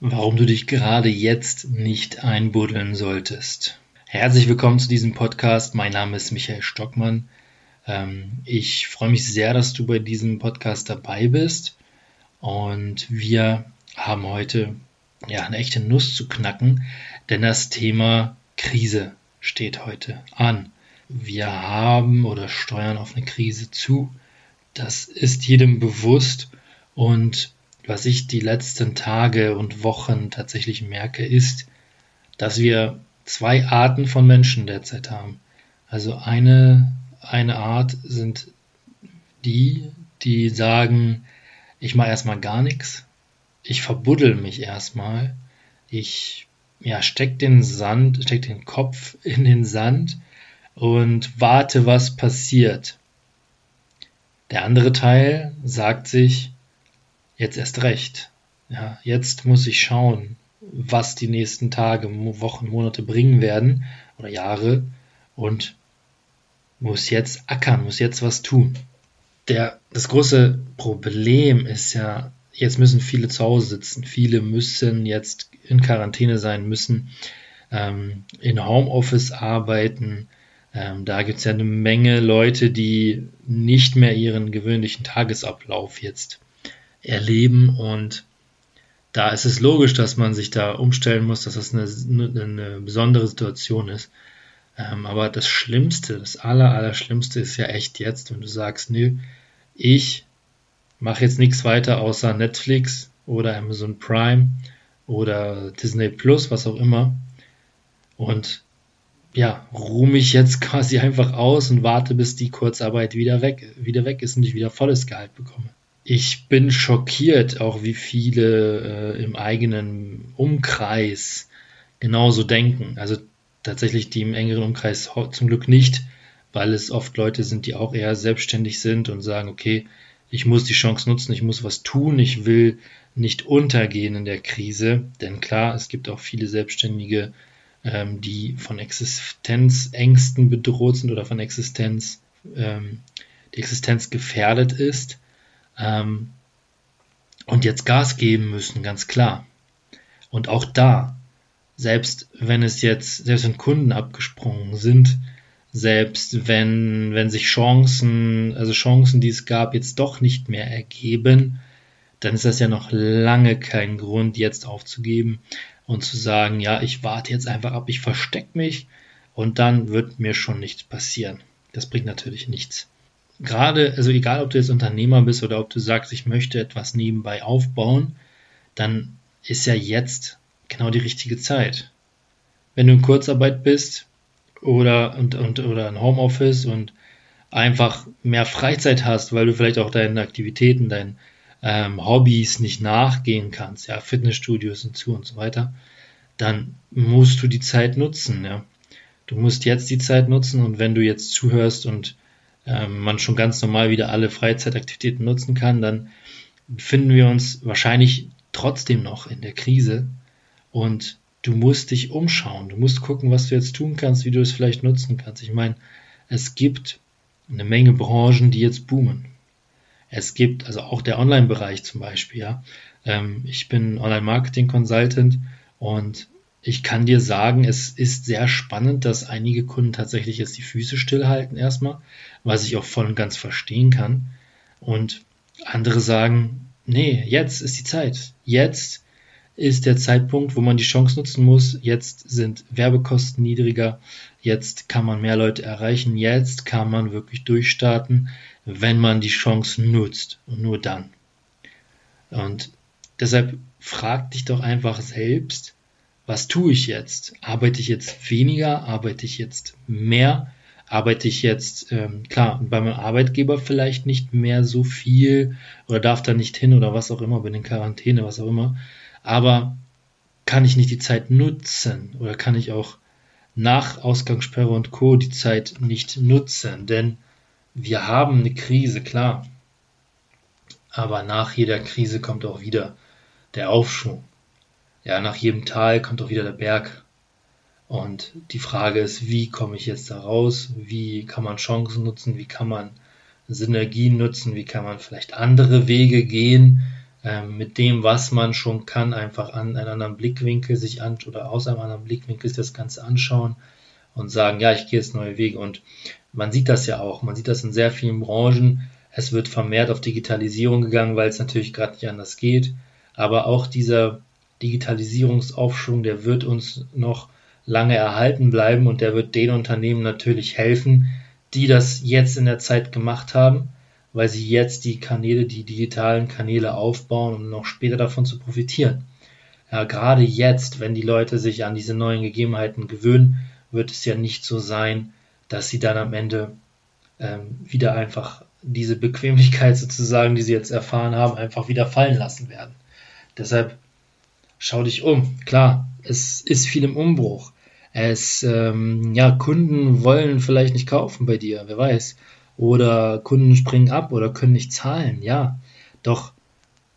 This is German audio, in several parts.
warum du dich gerade jetzt nicht einbuddeln solltest. Herzlich willkommen zu diesem Podcast. Mein Name ist Michael Stockmann. Ähm, ich freue mich sehr, dass du bei diesem Podcast dabei bist. Und wir haben heute ja eine echte Nuss zu knacken, denn das Thema Krise steht heute an. Wir haben oder steuern auf eine Krise zu. Das ist jedem bewusst und was ich die letzten Tage und Wochen tatsächlich merke, ist, dass wir zwei Arten von Menschen derzeit haben. Also eine, eine Art sind die, die sagen, ich mache erstmal gar nichts, ich verbuddel mich erstmal, ich ja, steck den Sand, steck den Kopf in den Sand und warte, was passiert. Der andere Teil sagt sich, jetzt erst recht. Ja, jetzt muss ich schauen, was die nächsten Tage, Wochen, Monate bringen werden oder Jahre und muss jetzt ackern, muss jetzt was tun. Der, das große Problem ist ja, jetzt müssen viele zu Hause sitzen. Viele müssen jetzt in Quarantäne sein, müssen ähm, in Homeoffice arbeiten. Ähm, da gibt es ja eine Menge Leute, die nicht mehr ihren gewöhnlichen Tagesablauf jetzt erleben und da ist es logisch, dass man sich da umstellen muss, dass das eine, eine besondere Situation ist. Ähm, aber das Schlimmste, das Aller, Allerschlimmste ist ja echt jetzt, wenn du sagst, nö, ich mache jetzt nichts weiter außer Netflix oder Amazon Prime oder Disney Plus, was auch immer. Und ja, ruhe mich jetzt quasi einfach aus und warte, bis die Kurzarbeit wieder weg, wieder weg ist und ich wieder volles Gehalt bekomme. Ich bin schockiert, auch wie viele äh, im eigenen Umkreis genauso denken. Also tatsächlich die im engeren Umkreis zum Glück nicht, weil es oft Leute sind, die auch eher selbstständig sind und sagen, okay, ich muss die Chance nutzen, ich muss was tun, ich will nicht untergehen in der Krise. Denn klar, es gibt auch viele Selbstständige, ähm, die von Existenzängsten bedroht sind oder von Existenz, ähm, die Existenz gefährdet ist ähm, und jetzt Gas geben müssen, ganz klar. Und auch da, selbst wenn es jetzt, selbst wenn Kunden abgesprungen sind, selbst wenn, wenn sich Chancen, also Chancen, die es gab, jetzt doch nicht mehr ergeben, dann ist das ja noch lange kein Grund, jetzt aufzugeben und zu sagen, ja, ich warte jetzt einfach ab, ich verstecke mich und dann wird mir schon nichts passieren. Das bringt natürlich nichts gerade, also egal ob du jetzt Unternehmer bist oder ob du sagst, ich möchte etwas nebenbei aufbauen, dann ist ja jetzt genau die richtige Zeit. Wenn du in Kurzarbeit bist oder, und, und, oder in Homeoffice und einfach mehr Freizeit hast, weil du vielleicht auch deinen Aktivitäten, deinen ähm, Hobbys nicht nachgehen kannst, ja, Fitnessstudios sind zu und so weiter, dann musst du die Zeit nutzen, ja. Du musst jetzt die Zeit nutzen und wenn du jetzt zuhörst und ähm, man schon ganz normal wieder alle Freizeitaktivitäten nutzen kann, dann befinden wir uns wahrscheinlich trotzdem noch in der Krise und du musst dich umschauen. Du musst gucken, was du jetzt tun kannst, wie du es vielleicht nutzen kannst. Ich meine, es gibt eine Menge Branchen, die jetzt boomen. Es gibt also auch der Online-Bereich zum Beispiel. Ja. Ähm, ich bin Online-Marketing-Consultant und ich kann dir sagen, es ist sehr spannend, dass einige Kunden tatsächlich jetzt die Füße stillhalten erstmal, was ich auch voll und ganz verstehen kann. Und andere sagen, nee, jetzt ist die Zeit. Jetzt ist der Zeitpunkt, wo man die Chance nutzen muss. Jetzt sind Werbekosten niedriger. Jetzt kann man mehr Leute erreichen. Jetzt kann man wirklich durchstarten, wenn man die Chance nutzt. Und nur dann. Und deshalb frag dich doch einfach selbst, was tue ich jetzt? Arbeite ich jetzt weniger? Arbeite ich jetzt mehr? Arbeite ich jetzt, ähm, klar, bei meinem Arbeitgeber vielleicht nicht mehr so viel oder darf da nicht hin oder was auch immer, bin in Quarantäne, was auch immer. Aber kann ich nicht die Zeit nutzen oder kann ich auch nach Ausgangssperre und Co. die Zeit nicht nutzen? Denn wir haben eine Krise, klar. Aber nach jeder Krise kommt auch wieder der Aufschwung ja, nach jedem Tal kommt auch wieder der Berg. Und die Frage ist, wie komme ich jetzt da raus? Wie kann man Chancen nutzen? Wie kann man Synergien nutzen? Wie kann man vielleicht andere Wege gehen? ähm, mit dem, was man schon kann, einfach an einen anderen Blickwinkel sich an oder aus einem anderen Blickwinkel das Ganze anschauen und sagen, ja, ich gehe jetzt neue Wege. Und man sieht das ja auch, man sieht das in sehr vielen Branchen. Es wird vermehrt auf Digitalisierung gegangen, weil es natürlich gerade nicht anders geht. Aber auch dieser Digitalisierungsaufschwung, der wird uns noch lange erhalten bleiben und der wird den Unternehmen natürlich helfen, die das jetzt in der Zeit gemacht haben weil sie jetzt die Kanäle, die digitalen Kanäle aufbauen, um noch später davon zu profitieren. Ja, gerade jetzt, wenn die Leute sich an diese neuen Gegebenheiten gewöhnen, wird es ja nicht so sein, dass sie dann am Ende ähm, wieder einfach diese Bequemlichkeit sozusagen, die sie jetzt erfahren haben, einfach wieder fallen lassen werden. Deshalb schau dich um. Klar, es ist viel im Umbruch. Es, ähm, ja, Kunden wollen vielleicht nicht kaufen bei dir, wer weiß oder Kunden springen ab oder können nicht zahlen. Ja, doch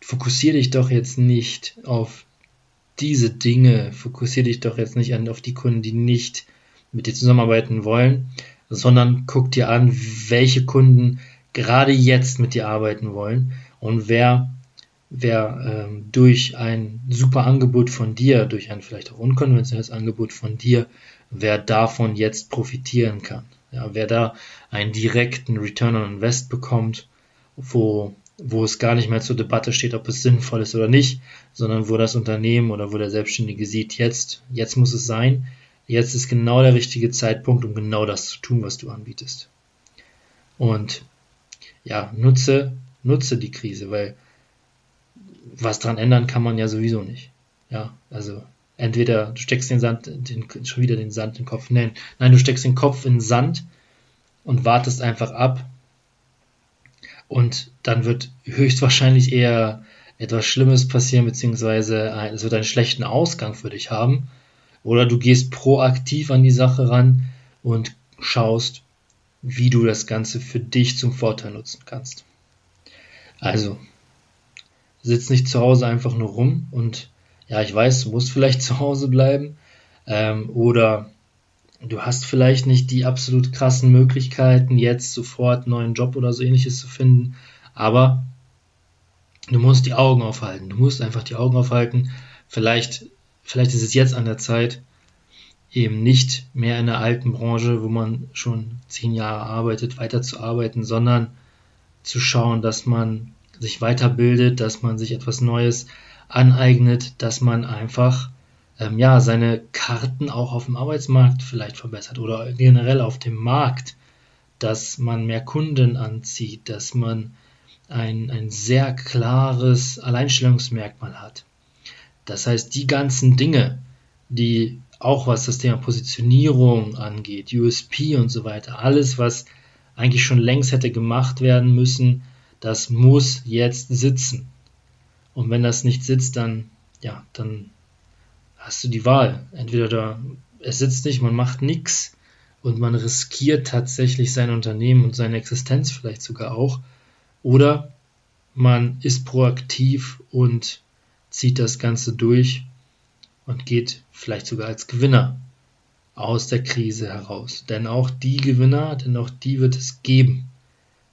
fokussiere dich doch jetzt nicht auf diese Dinge, fokussiere dich doch jetzt nicht auf die Kunden, die nicht mit dir zusammenarbeiten wollen, sondern guck dir an, welche Kunden gerade jetzt mit dir arbeiten wollen und wer, wer ähm, durch ein super Angebot von dir, durch ein vielleicht auch unkonventionelles Angebot von dir, wer davon jetzt profitieren kann. Ja, wer da einen direkten Return on Invest bekommt, wo, wo es gar nicht mehr zur Debatte steht, ob es sinnvoll ist oder nicht, sondern wo das Unternehmen oder wo der Selbstständige sieht, jetzt, jetzt muss es sein, jetzt ist genau der richtige Zeitpunkt, um genau das zu tun, was du anbietest. Und ja, nutze, nutze die Krise, weil was dran ändern kann man ja sowieso nicht. Ja, also entweder du steckst den Sand, den, schon wieder den Sand den Kopf. Nein, nein, du steckst den Kopf in Sand und wartest einfach ab. Und dann wird höchstwahrscheinlich eher etwas Schlimmes passieren, beziehungsweise es wird einen schlechten Ausgang für dich haben. Oder du gehst proaktiv an die Sache ran und schaust, wie du das Ganze für dich zum Vorteil nutzen kannst. Also, sitz nicht zu Hause einfach nur rum und ja, ich weiß, du musst vielleicht zu Hause bleiben ähm, oder du hast vielleicht nicht die absolut krassen Möglichkeiten, jetzt sofort einen neuen Job oder so ähnliches zu finden, aber du musst die Augen aufhalten. Du musst einfach die Augen aufhalten. Vielleicht, vielleicht ist es jetzt an der Zeit, eben nicht mehr in der alten Branche, wo man schon zehn Jahre arbeitet, weiterzuarbeiten, sondern zu schauen, dass man sich weiterbildet, dass man sich etwas Neues aneignet, dass man einfach ähm, ja seine Karten auch auf dem Arbeitsmarkt vielleicht verbessert oder generell auf dem Markt, dass man mehr Kunden anzieht, dass man ein, ein sehr klares Alleinstellungsmerkmal hat. Das heißt, die ganzen Dinge, die auch was das Thema Positionierung angeht, USP und so weiter, alles, was eigentlich schon längst hätte gemacht werden müssen, das muss jetzt sitzen. Und wenn das nicht sitzt, dann, ja, dann hast du die Wahl. Entweder da, es sitzt nicht, man macht nichts und man riskiert tatsächlich sein Unternehmen und seine Existenz vielleicht sogar auch. Oder man ist proaktiv und zieht das Ganze durch und geht vielleicht sogar als Gewinner aus der Krise heraus. Denn auch die Gewinner, denn auch die wird es geben.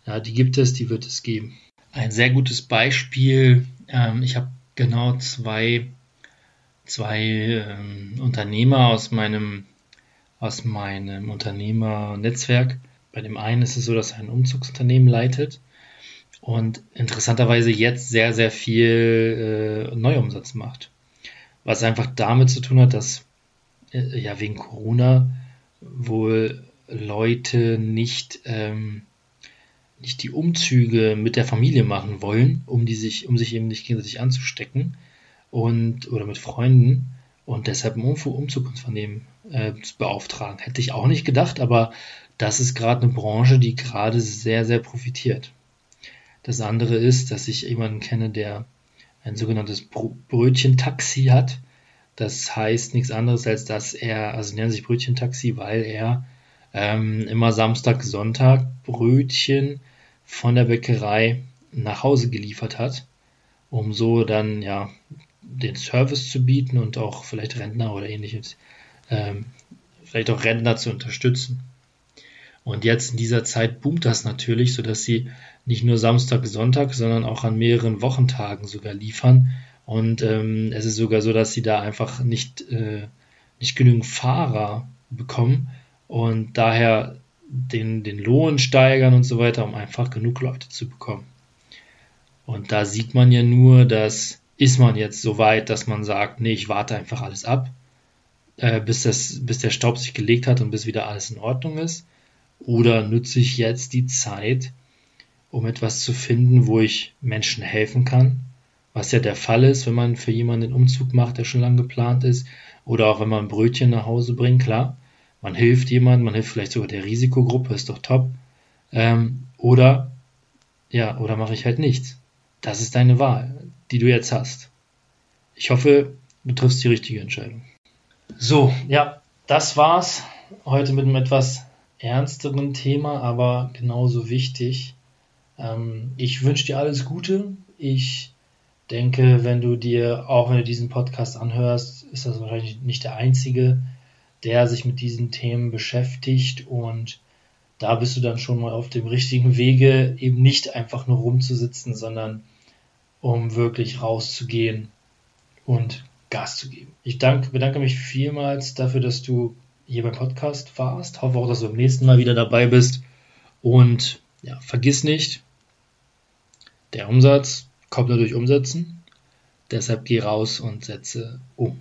Ja, die gibt es, die wird es geben. Ein sehr gutes Beispiel ähm, ich habe genau zwei, zwei ähm, Unternehmer aus meinem, aus meinem Unternehmernetzwerk. Bei dem einen ist es so, dass er ein Umzugsunternehmen leitet und interessanterweise jetzt sehr, sehr viel äh, Neuumsatz macht. Was einfach damit zu tun hat, dass äh, ja wegen Corona wohl Leute nicht ähm, nicht die Umzüge mit der Familie machen wollen, um die sich, um sich eben nicht gegenseitig anzustecken und oder mit Freunden und deshalb ein Umzugsunternehmen äh, zu beauftragen. Hätte ich auch nicht gedacht, aber das ist gerade eine Branche, die gerade sehr, sehr profitiert. Das andere ist, dass ich jemanden kenne, der ein sogenanntes Brötchentaxi hat. Das heißt nichts anderes, als dass er, also nennt sich Brötchentaxi, weil er ähm, immer Samstag, Sonntag Brötchen von der Bäckerei nach Hause geliefert hat, um so dann ja den Service zu bieten und auch vielleicht Rentner oder ähnliches, ähm, vielleicht auch Rentner zu unterstützen. Und jetzt in dieser Zeit boomt das natürlich, sodass sie nicht nur Samstag, Sonntag, sondern auch an mehreren Wochentagen sogar liefern. Und ähm, es ist sogar so, dass sie da einfach nicht, äh, nicht genügend Fahrer bekommen und daher den, den Lohn steigern und so weiter, um einfach genug Leute zu bekommen. Und da sieht man ja nur, dass ist man jetzt so weit, dass man sagt, nee, ich warte einfach alles ab, äh, bis, das, bis der Staub sich gelegt hat und bis wieder alles in Ordnung ist? Oder nutze ich jetzt die Zeit, um etwas zu finden, wo ich Menschen helfen kann? Was ja der Fall ist, wenn man für jemanden den Umzug macht, der schon lange geplant ist. Oder auch wenn man Brötchen nach Hause bringt, klar. Man hilft jemandem, man hilft vielleicht sogar der Risikogruppe, ist doch top. Ähm, oder, ja, oder mache ich halt nichts. Das ist deine Wahl die du jetzt hast. Ich hoffe, du triffst die richtige Entscheidung. So, ja, das war's heute mit einem etwas ernsteren Thema, aber genauso wichtig. Ähm, ich wünsche dir alles Gute. Ich denke, wenn du dir, auch wenn du diesen Podcast anhörst, ist das wahrscheinlich nicht der einzige, der sich mit diesen Themen beschäftigt und da bist du dann schon mal auf dem richtigen Wege, eben nicht einfach nur rumzusitzen, sondern um wirklich rauszugehen und Gas zu geben. Ich danke, bedanke mich vielmals dafür, dass du hier beim Podcast warst. Hoffe auch, dass du beim nächsten Mal wieder dabei bist. Und ja, vergiss nicht, der Umsatz kommt nur durch Umsetzen. Deshalb geh raus und setze um.